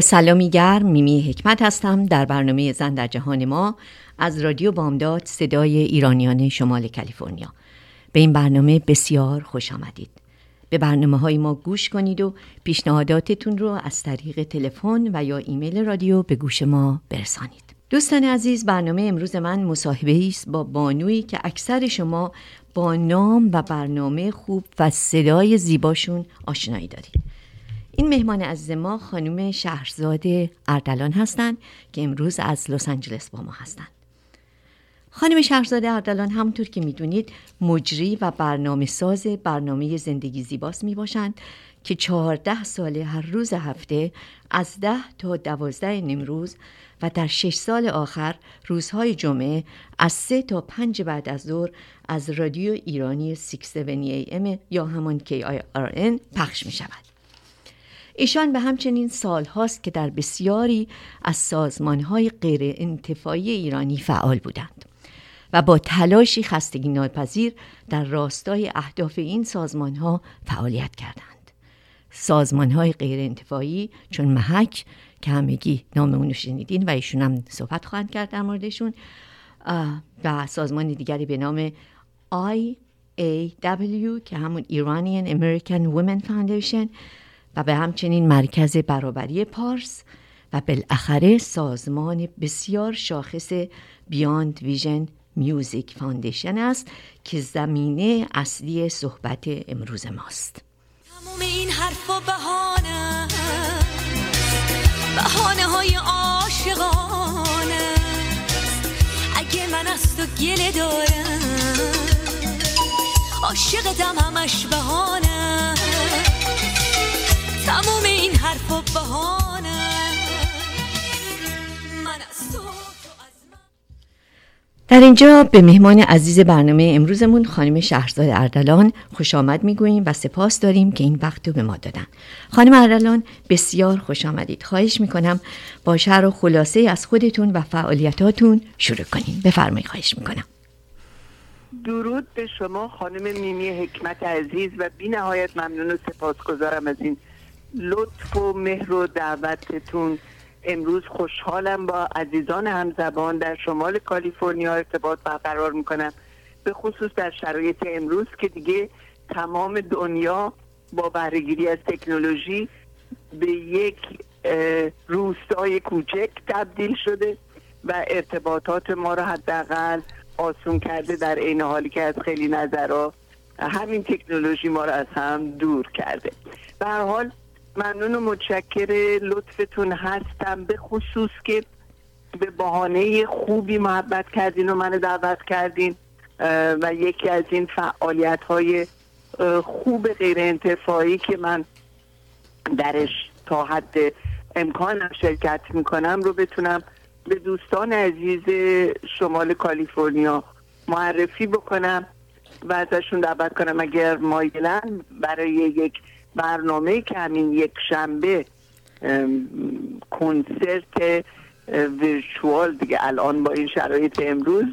سلامی گرم میمی حکمت هستم. در برنامه زن در جهان ما از رادیو بامداد صدای ایرانیان شمال کالیفرنیا. به این برنامه بسیار خوش آمدید. به برنامه های ما گوش کنید و پیشنهاداتتون رو از طریق تلفن و یا ایمیل رادیو به گوش ما برسانید. دوستان عزیز برنامه امروز من مصاحبه است با بانویی که اکثر شما با نام و برنامه خوب و صدای زیباشون آشنایی دارید. این مهمان عزیز ما خانم شهرزاد اردلان هستند که امروز از لس آنجلس با ما هستند. خانم شهرزاد اردلان همونطور که می‌دونید مجری و برنامه ساز برنامه زندگی زیباست می باشند که چهارده ساله هر روز هفته از ده تا دوازده نمروز و در شش سال آخر روزهای جمعه از سه تا پنج بعد از ظهر از رادیو ایرانی 670 AM یا همان KIRN پخش می شود. ایشان به همچنین سال هاست که در بسیاری از سازمان های غیر انتفاعی ایرانی فعال بودند و با تلاشی خستگی ناپذیر در راستای اهداف این سازمان ها فعالیت کردند. سازمان های غیر انتفاعی چون محک که همگی نام اونو شنیدین و ایشون هم صحبت خواهند کرد در موردشون و سازمان دیگری به نام IAW که همون Iranian American Women Foundation و به همچنین مرکز برابری پارس و بالاخره سازمان بسیار شاخص Beyond Vision Music Foundation است که زمینه اصلی صحبت امروز ماست. تموم این حرف و بهانه بهانه های عاشقانه اگه من از تو گله دارم عاشقتم همش بهانه تموم این حرف و بهانه. من از تو در اینجا به مهمان عزیز برنامه امروزمون خانم شهرزاد اردلان خوش آمد می‌گوییم و سپاس داریم که این وقت رو به ما دادن. خانم اردلان بسیار خوش آمدید. خواهش می‌کنم با شهر و خلاصه از خودتون و فعالیتاتون شروع کنیم. بفرمایید خواهش می‌کنم. درود به شما خانم میمی حکمت عزیز و بی نهایت ممنون و سپاسگزارم از این لطف و مهر و دعوتتون. امروز خوشحالم با عزیزان همزبان در شمال کالیفرنیا ارتباط برقرار می‌کنم. به خصوص در شرایط امروز که دیگه تمام دنیا با بهرهگیری از تکنولوژی به یک روستای کوچک تبدیل شده و ارتباطات ما را حداقل آسون کرده در عین حالی که از خیلی نظرها همین تکنولوژی ما را از هم دور کرده. به هر حال ممنون و متشکر. لطفتون هستم. به خصوص که به بهانه خوبی محبت کردین و منو دعوت کردین و یکی از این فعالیت های خوب غیر انتفاعی که من درش تا حد امکانم شرکت می‌کنم رو بتونم به دوستان عزیز شمال کالیفرنیا معرفی بکنم و ازشون دعوت کنم. اگر مایلن برای یک برنامه که همین یک شنبه کنسرت ویرچوال دیگه الان با این شرایط امروز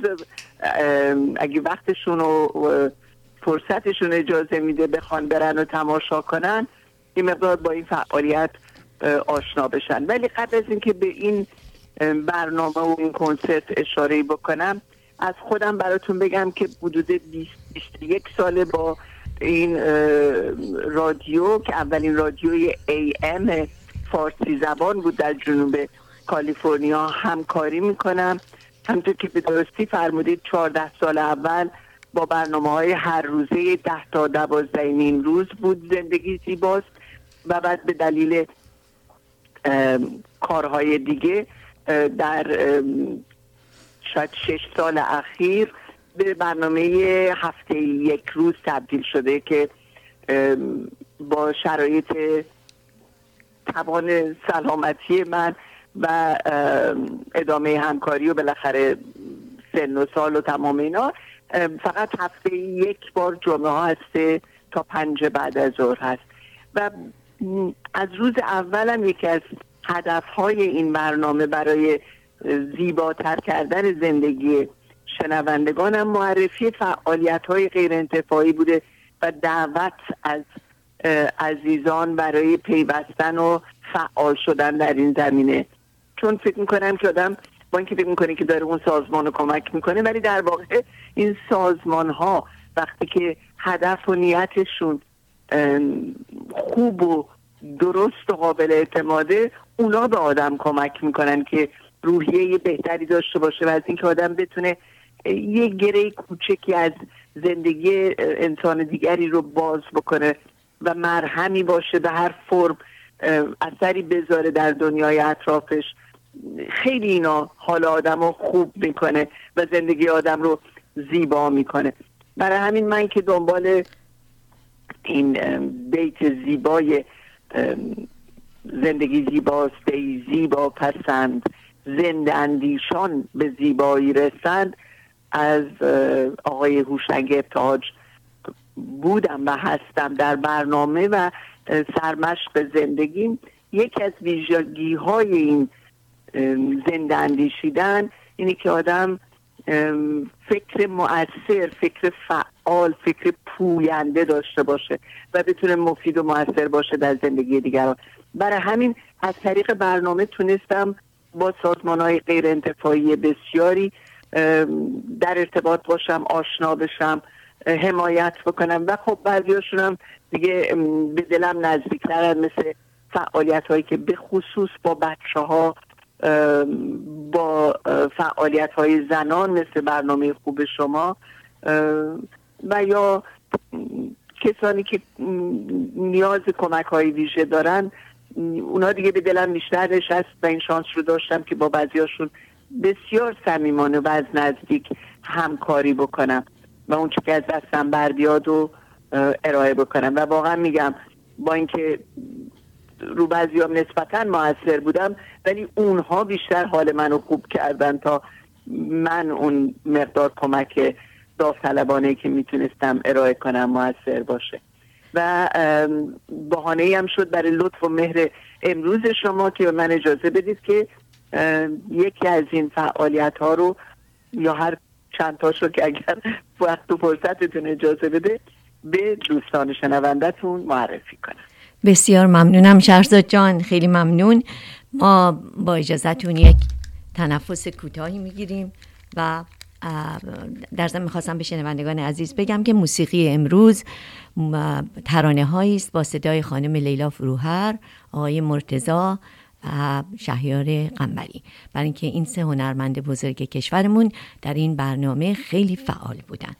اگه وقتشون و فرصتشون اجازه میده بخوان برن و تماشا کنن این مقدار با این فعالیت آشنا بشن. ولی قبل از اینکه به این برنامه و این کنسرت اشاره بکنم از خودم براتون بگم که حدود 21 ساله با این رادیو که اولین رادیوی ام فارسی زبان بود در جنوب کالیفرنیا همکاری می‌کنم. همطور که به درستی فرمودید 14 سال اول با برنامه های هر روزه ده تا دوازده نیم روز بود زندگی زیباست و بعد به دلیل کارهای دیگه در شاید شش سال اخیر به برنامه هفته یک روز تبدیل شده که با شرایط توان سلامتی من و ام، ادامه همکاری و بالاخره سن و سال و تمام اینا فقط هفته یک بار جمعه ها هسته تا پنج بعد از ظهر هست. و از روز اولم یکی از هدف های این برنامه برای زیباتر کردن زندگی شنوندگانم معرفی فعالیت های غیر انتفاعی بوده و دعوت از عزیزان برای پیوستن و فعال شدن در این زمینه. چون فکر می‌کنم که آدم با اینکه فکر می‌کنه که داره اون سازمان رو کمک می‌کنه ولی در واقع این سازمان ها وقتی که هدف و نیتشون خوب و درست و قابل اعتماده اونا به آدم کمک می‌کنن که روحیه بهتری داشته باشه و از اینکه آدم بتونه یه گره کوچکی از زندگی انسان دیگری رو باز بکنه و مرهمی باشه به هر فرم اثری بذاره در دنیای اطرافش. خیلی اینا حال آدم رو خوب می‌کنه و زندگی آدم رو زیبا می‌کنه. برای همین من که دنبال این بیت زیبای زندگی زیباست ای زیبا پسند زنده اندیشان به زیبایی رسند از آقای هوشنگ ابتهاج بودم و هستم در برنامه و سرمشق زندگیم یکی از ویژگی های این زنده اندیشیدن اینه که آدم فکر مؤثر فکر فعال فکر پوینده داشته باشه و بتونه مفید و مؤثر باشه در زندگی دیگران. برای همین از طریق برنامه تونستم با سازمان های غیر انتفاعی بسیاری در ارتباط باشم آشنا بشم حمایت بکنم. و خب بعضیاشون هم دیگه به دلم نزدیکترن مثل فعالیت هایی که به خصوص با بچه ها با فعالیت های زنان مثل برنامه خوب شما و یا کسانی که نیاز کمک های ویژه دارن اونا دیگه به دلم بیشتر نشست و این شانس رو داشتم که با بعضیاشون بسیار صمیمانه و از نزدیک همکاری بکنم و اون که از دستم بر بیاد و ارائه بکنم. و واقعا میگم با اینکه رو بعضی هم نسبتا موثر بودم ولی اونها بیشتر حال منو خوب کردن تا من اون مقدار کمک داوطلبانه که می‌تونستم ارائه کنم موثر باشه. و بحانه هم شد برای لطف و مهر امروز شما که من اجازه بدید که یکی از این فعالیت ها رو یا هر چند تاش رو که اگر وقت و فرصتتون اجازه بده به دوستان شنوندتون معرفی کنم. بسیار ممنونم. شهرزاد جان خیلی ممنون. ما با اجازهتون یک تنفس کوتاهی می‌گیریم و در ضمن می‌خواستم به شنوندگان عزیز بگم که موسیقی امروز م- ترانه هایی است با صدای خانم لیلا فروهر آقای مرتزا و شهیار قنبری برای اینکه این سه هنرمند بزرگ کشورمون در این برنامه خیلی فعال بودن.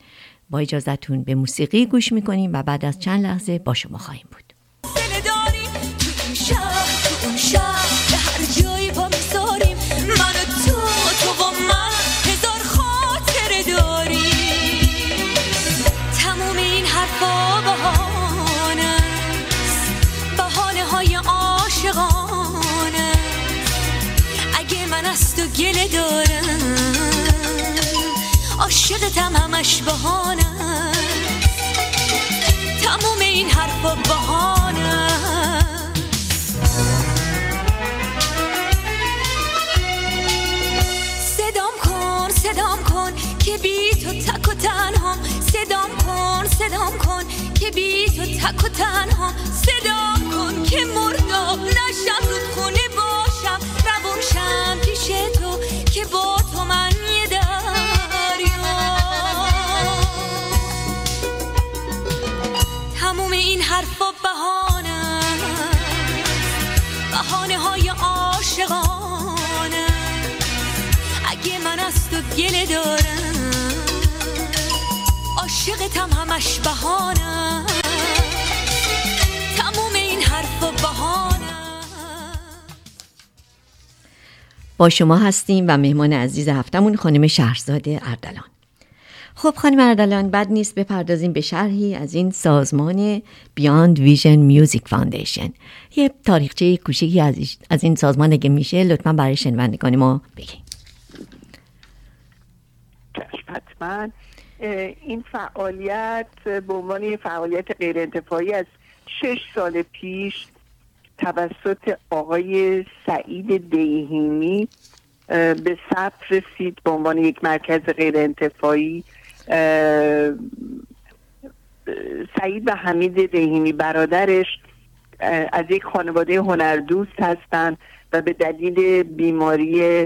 با اجازهتون به موسیقی گوش می‌کنیم و بعد از چند لحظه با شما خواهیم بود. از تو گله دارم. عاشقتم همش بهانه تموم این حرفا بهانه صدام کن صدام کن که بی تو تک و تنها صدام کن صدام کن که بی تو تک و تنها صدام کن که مرداب نشم خونه باشم. روون شم تو که با تو من یه دریا تموم این حرفا بهانه بهانه های عاشقانه اگه من از تو گله دارم عاشقتم همش بهانه تموم این حرفا بهانه با شما هستیم و مهمان عزیز هفتمون خانم شهرزاد اردلان. خب خانم اردلان بد نیست بپردازیم به شرحی از این سازمان Beyond Vision Music Foundation یه تاریخچه کوچیکی از از این سازمان اگه میشه لطفا برای شنوندگان ما بگین. چشم حتما. این فعالیت به عنوان فعالیت غیر انتفاعی از شش سال پیش توسط آقای سعید دیهیمی به ثبت رسید به عنوان یک مرکز غیر انتفاعی سعید و حمید دهیمی برادرش از یک خانواده هنردوست هستند و به دلیل بیماری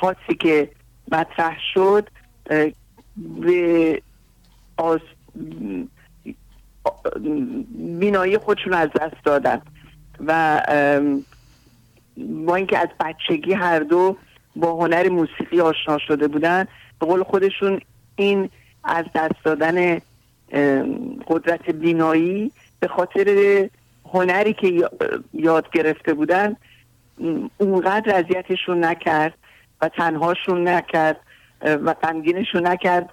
خاصی که مطرح شد به. بینایی خودشون از دست دادن. و با اینکه از بچگی هر دو با هنر موسیقی آشنا شده بودن به قول خودشون این از دست دادن قدرت بینایی به خاطر هنری که یا- یاد گرفته بودن اونقدر اذیتشون نکرد و تنهاشون نکرد و غمگینشون نکرد.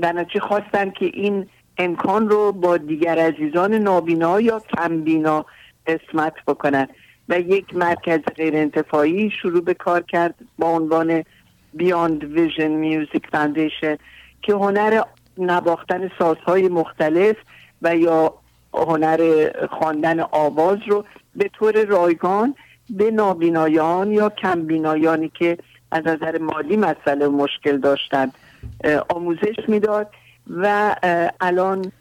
در نتیجه خواستن که این امکان رو با دیگر عزیزان نابینا یا کمبینا قسمت بکنن. و یک مرکز غیر شروع به کار کرد با عنوان Beyond Vision Music Foundation که هنر نواختن سازهای مختلف و یا هنر خواندن آواز رو به طور رایگان به نابینایان یا کمبینایانی که از نظر مالی مسئله مشکل داشتن اه، آموزش می‌داد. و الان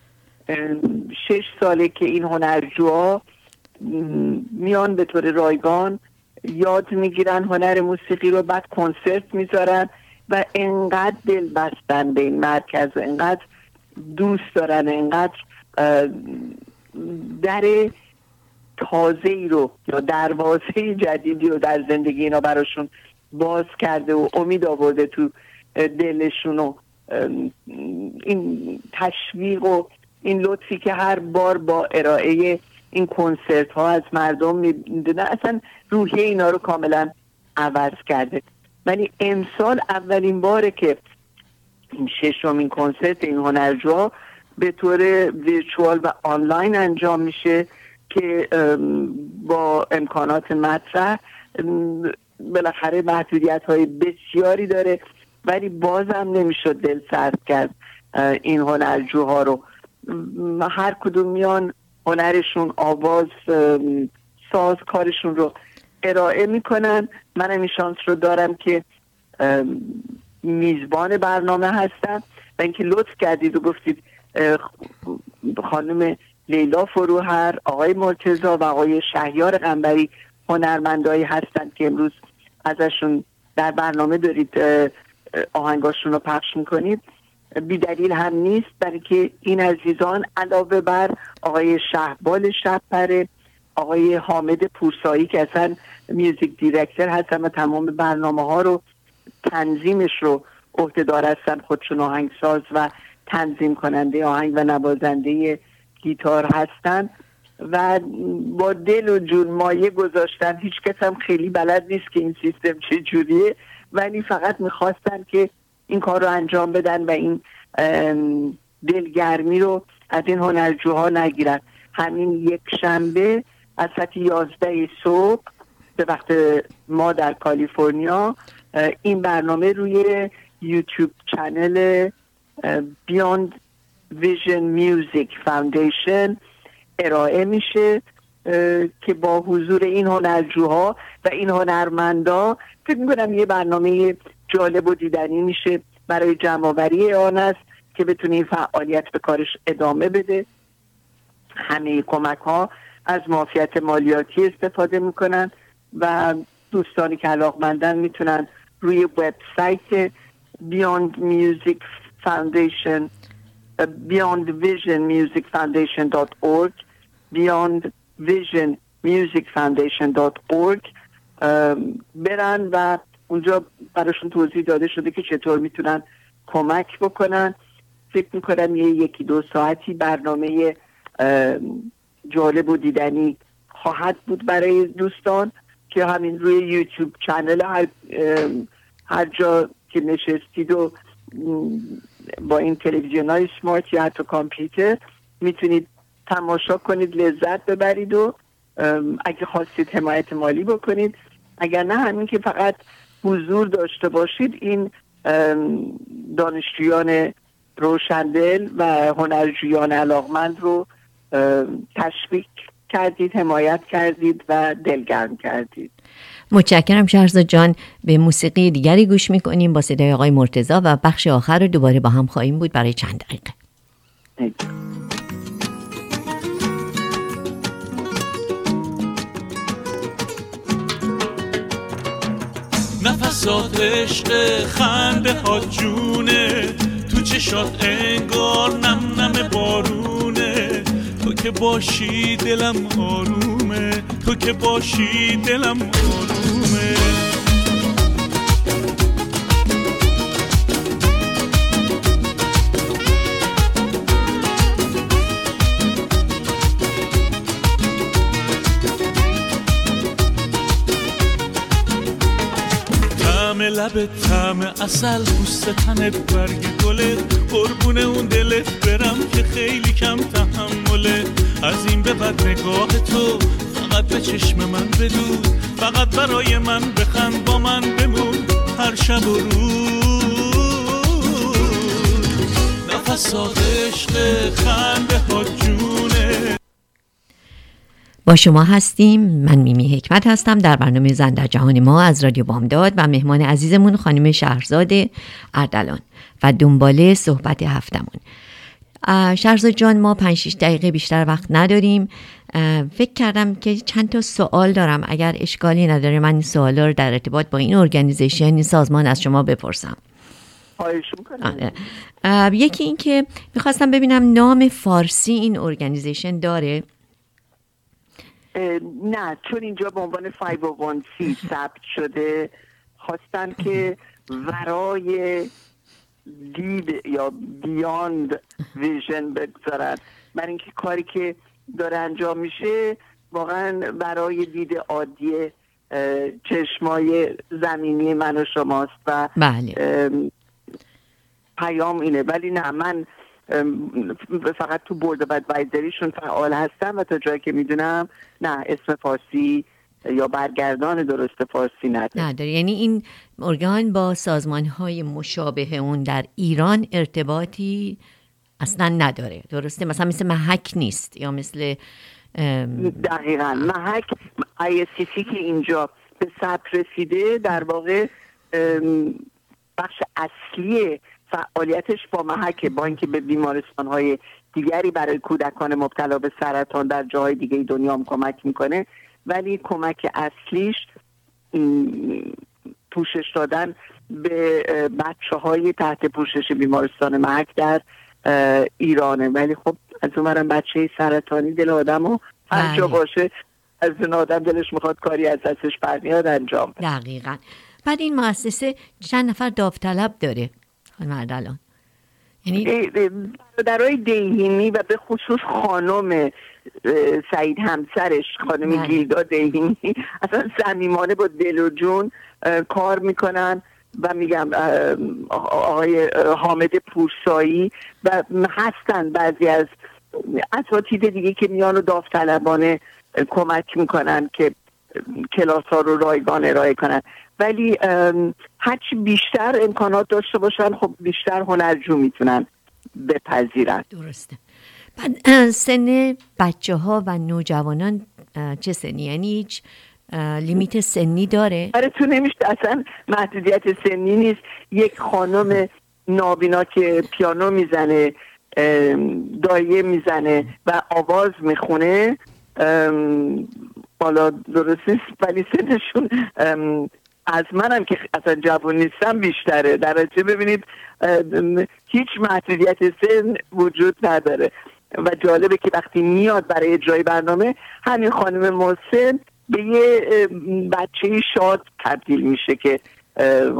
شش ساله که این هنرجوها میان به طور رایگان یاد می‌گیرن هنر موسیقی رو بعد کنسرت می‌ذارن و انقدر دل بستن به این مرکز و انقدر دوست دارن انقدر در تازه ای رو یا دروازه جدیدی رو در زندگی اینا براشون باز کرده و امید آورده تو دلشون و این تشویق و این لطفی که هر بار با ارائه این کنسرت ها از مردم می‌دونن اصلا روحیه اینا رو کاملا عوض کرده. ولی امسال اولین باره که این ششمین کنسرت این هنرجوها به طور ویرچوال و آنلاین انجام میشه که با امکانات مطرح بالاخره محدودیت های بسیاری داره. ولی بازم نمی‌شد دل سرد کرد این هنرجوها رو. هر کدوم میان هنرشون آواز ساز کارشون رو ارائه می‌کنن. منم این شانس رو دارم که میزبان برنامه هستم و اینکه لطف کردید و گفتید خانم لیلا فروهر آقای مرتزا و آقای شهیار قنبری هنرمندایی هستند که امروز ازشون در برنامه دارید آهنگاشون رو پخش می‌کنید. بی دلیل هم نیست برای که این عزیزان علاوه بر آقای شهبال شبپره آقای حامد پورسایی که اصلا میوزیک دیرکتر هستن و تمام برنامه ها رو تنظیمش رو عهدهدار هستن خودشون آهنگساز و تنظیم کننده آهنگ و نوازنده گیتار هستن. و با دل و جون مایه گذاشتن. هیچ کس هم خیلی بلد نیست که این سیستم چجوریه. ولی فقط می‌خواستن که این کار رو انجام بدن و این دلگرمی رو از این هنرجوها نگیرن. همین یک شنبه از ساعت یازده صبح به وقت ما در کالیفرنیا این برنامه روی یوتیوب چنل Beyond Vision Music Foundation ارائه میشه. که با حضور این هنرجوها و این هنرمندا فکر می‌کنم یه برنامه جالب و دیدنی میشه برای جمعآوری آن است که بتونه این فعالیت به کارش ادامه بده. همه کمک ها از معافیت مالیاتی استفاده می‌کنن و دوستانی که علاقمندن می‌تونن روی وبسایت Beyond Music Foundation Beyond Vision Music Foundation.org Beyond Music Foundation.org ام، برن و اونجا براشون توضیح داده شده که چطور می‌تونن کمک بکنن. فکر می‌کنم یه یکی دو ساعتی برنامه ام، جالب و دیدنی خواهد بود برای دوستان که همین روی یوتیوب چنل هر, هر جا که نشستید و با این تلویزیون های سمارت یا حتی کامپیوتر می‌تونید تماشا کنید لذت ببرید و اگه خواستید حمایت مالی بکنید. اگر نه همین که فقط حضور داشته باشید این دانشجویان روشندل و هنرجویان علاقمند رو تشویق کردید حمایت کردید و دلگرم کردید. متشکرم شهرزاد جان. به موسیقی دیگری گوش می‌کنیم با صدای آقای مرتزا و بخش آخر رو دوباره با هم خواهیم بود برای چند دقیقه. نفسات عشق خنده ها جونه. تو چشات انگار نم نم بارونه. تو که باشی دلم آرومه. تو که باشی دلم آرومه. اصل پوست تنت برگ گله قربون اون دلت برم که خیلی کم تحمله از این به بعد نگاه تو فقط به چشم من بدو فقط برای من بخند با من بمون هر شب و روز. نفسات عشق خنده ها جونه. با شما هستیم. من میمی حکمت هستم. در برنامه زن در جهان ما از رادیو بامداد و مهمان عزیزمون خانم شهرزاد اردلان و دنباله صحبت هفتمون شهرزاد جان ما 5 6 دقیقه بیشتر وقت نداریم. فکر کردم که چند تا سوال دارم. اگر اشکالی نداره من این سوالا رو در ارتباط با این organization این سازمان از شما بپرسم. آره. یکی این که می‌خواستم ببینم نام فارسی این organization داره. نه چون اینجا به عنوان 501c ثبت شده خواستن که ورای دید یا بیاند ویژن بگذارن. برای اینکه کاری که داره انجام میشه واقعا برای دید عادی چشمای زمینی من و شماست و بله. ام، پیام اینه. ولی نه من فقط تو بورد و ادوایزریشون فعال هستم و تا جایی که می‌دونم نه اسم فارسی یا برگردان درست فارسی نداره. نداره. یعنی این ارگان با سازمان های مشابه اون در ایران ارتباطی اصلا نداره. درسته؟ مثلا مثل محک نیست یا مثل دقیقا. محک ISCC که اینجا به ثبت رسیده در واقع بخش اصلی فعالیتش با محک با اینکه به بیمارستان های دیگری برای کودکان مبتلا به سرطان در جاهای دیگه دنیا هم کمک می‌کنه ولی کمک اصلیش پوشش دادن به بچه های تحت پوشش بیمارستان محک در ایرانه ولی خب از اونورم بچه سرطانی دل آدم و هر بله. باشه از اون آدم دلش می‌خواد کاری از دستش برمیاد انجام. دقیقا بعد این مؤسسه چند نفر داوطلب داره اردلان یعنی برادرای دیهینی و به خصوص خانم سعید همسرش خانم بله. گیلدا دیهینی اصلا صمیمانه با دل و جون کار می‌کنن و میگم آقای حامد پورسایی و هستن بعضی از اساتید دیگه که میان و داوطلبانه کمک می‌کنن که کلاس ها رو رایگان ارائه کنن. ولی هرچی بیشتر امکانات داشته باشن خب بیشتر هنرجو می‌تونن بپذیرن. درسته. بعد سن بچه ها و نوجوانان چه سنی؟ یعنی هیچ لیمیت سنی داره؟ برای تو نمیشه اصلا محدودیت سنی نیست. یک خانم نابینا که پیانو می‌زنه دایه می‌زنه و آواز می‌خونه بالا درست نیست ولی سنشون از منم که اصلا جوان نیستم بیشتره. در نتیجه ببینید هیچ محدودیت سن وجود نداره. و جالبه که وقتی میاد برای اجرای برنامه همین خانم محسن به یه بچه شاد تبدیل میشه که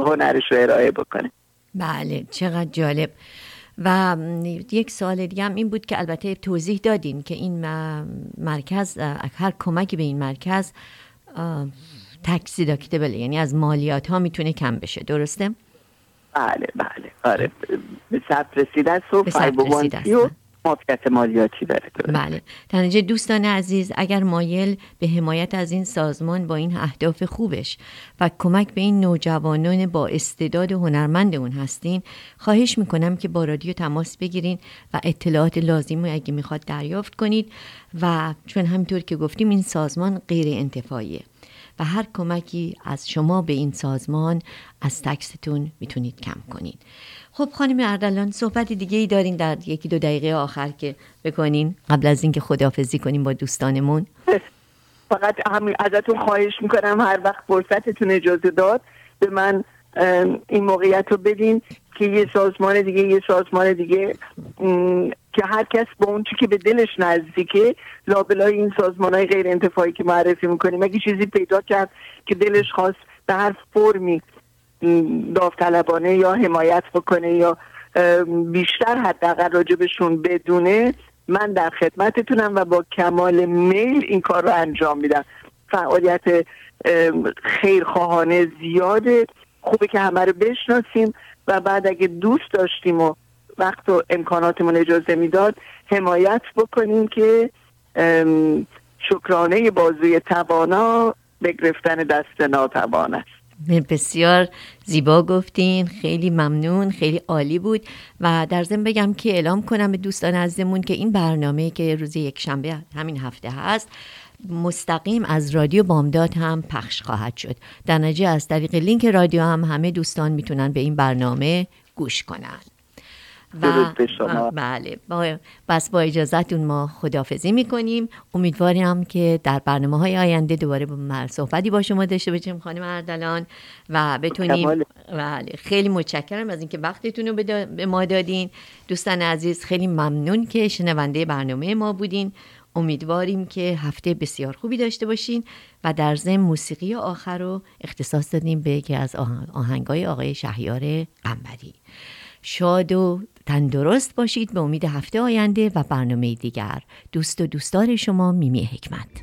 هنرش رو ارائه بکنه. بله چقدر جالب. و یک سوال دیگه هم این بود که البته توضیح دادین که این مرکز هر کمکی به این مرکز اه، تکسی داکتبل یعنی از مالیات ها می‌تونه کم بشه. درسته؟ بله بله. آره. به ثبت رسیده است و به ثبت رسیده 501 و است. معافیت مالیاتی داره. بله نتیجه دوستان عزیز اگر مایل به حمایت از این سازمان با این اهداف خوبش و کمک به این نوجوانان با استعداد و هنرمند اون هستین خواهش می‌کنم که با رادیو تماس بگیرین و اطلاعات لازم رو اگه می‌خواد دریافت کنید و چون همینطور که گفتیم این سازمان غیر انتفاعیه و هر کمکی از شما به این سازمان از تکستون می‌تونید کم کنید خب خانم اردلان صحبت دیگه ای دارین در یکی دو دقیقه آخر که بکنین. قبل از اینکه خداحافظی کنیم با دوستانمون. فقط همین ازتون خواهش می‌کنم هر وقت فرصتتون اجازه داد به من این موقعیت رو بدین که یه سازمان دیگه یه سازمان دیگه که هر کس با اون چی که به دلش نزدیکه لابلای این سازمان های غیر انتفاعی که معرفی می‌کنیم. اگه چیزی پیدا کرد که دلش خواست به هر فرمی داوطلبانه یا حمایت بکنه یا بیشتر حداقل راجبشون بدونه من در خدمتتونم و با کمال میل این کار رو انجام میدم. فعالیت خیرخواهانه زیاده. خوبه که همه رو بشناسیم و بعد اگه دوست داشتیم و وقت و امکاناتمون اجازه می‌داد حمایت بکنیم که شکرانه بازوی توانا به گرفتن دست ناتوان است. بسیار زیبا گفتین خیلی ممنون خیلی عالی بود و در ضمن بگم که اعلام کنم به دوستان عزیزمون که این برنامه که روز یک شنبه همین هفته هست مستقیم از رادیو بامداد هم پخش خواهد شد. در نتیجه از طریق لینک رادیو هم همه دوستان می‌تونن به این برنامه گوش کنن. به شما. بله. با بس با اجازتون ما خدافزی می‌کنیم. امیدوارم که در برنامه های آینده دوباره با صحبتی با شما داشته باشیم خانم اردلان و بتونیم کمال. بله. خیلی متشکرم از اینکه وقتتون رو به ما دادین. دوستان عزیز خیلی ممنون که شنونده برنامه ما بودین. امیدواریم که هفته بسیار خوبی داشته باشین و در ضمن موسیقی آخر رو اختصاص دادیم به یکی از آهنگ- آهنگای آقای شهیار قنبری. شاد و تندرست باشید به امید هفته آینده و برنامه دیگر. دوست و دوستدار شما میمی حکمت.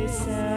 listen.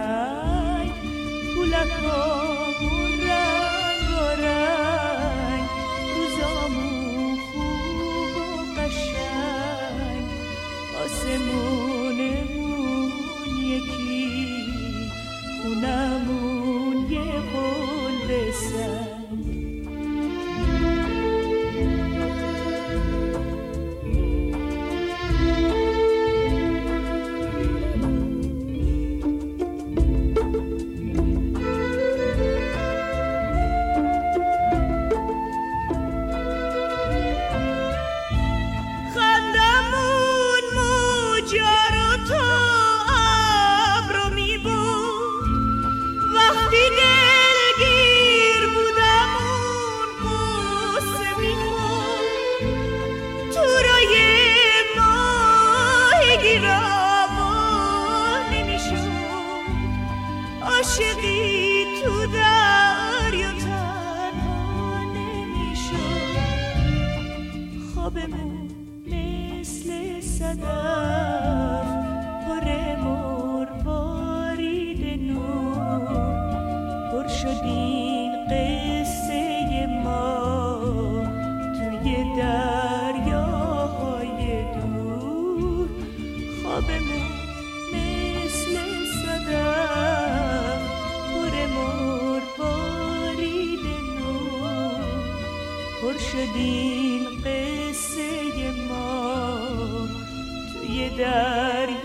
gider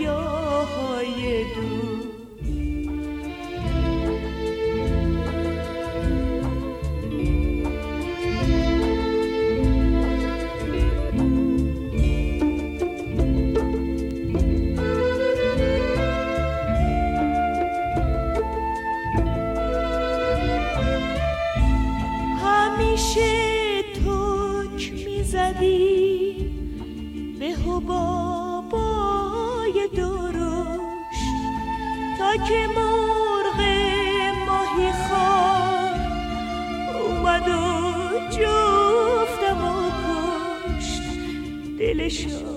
Sure.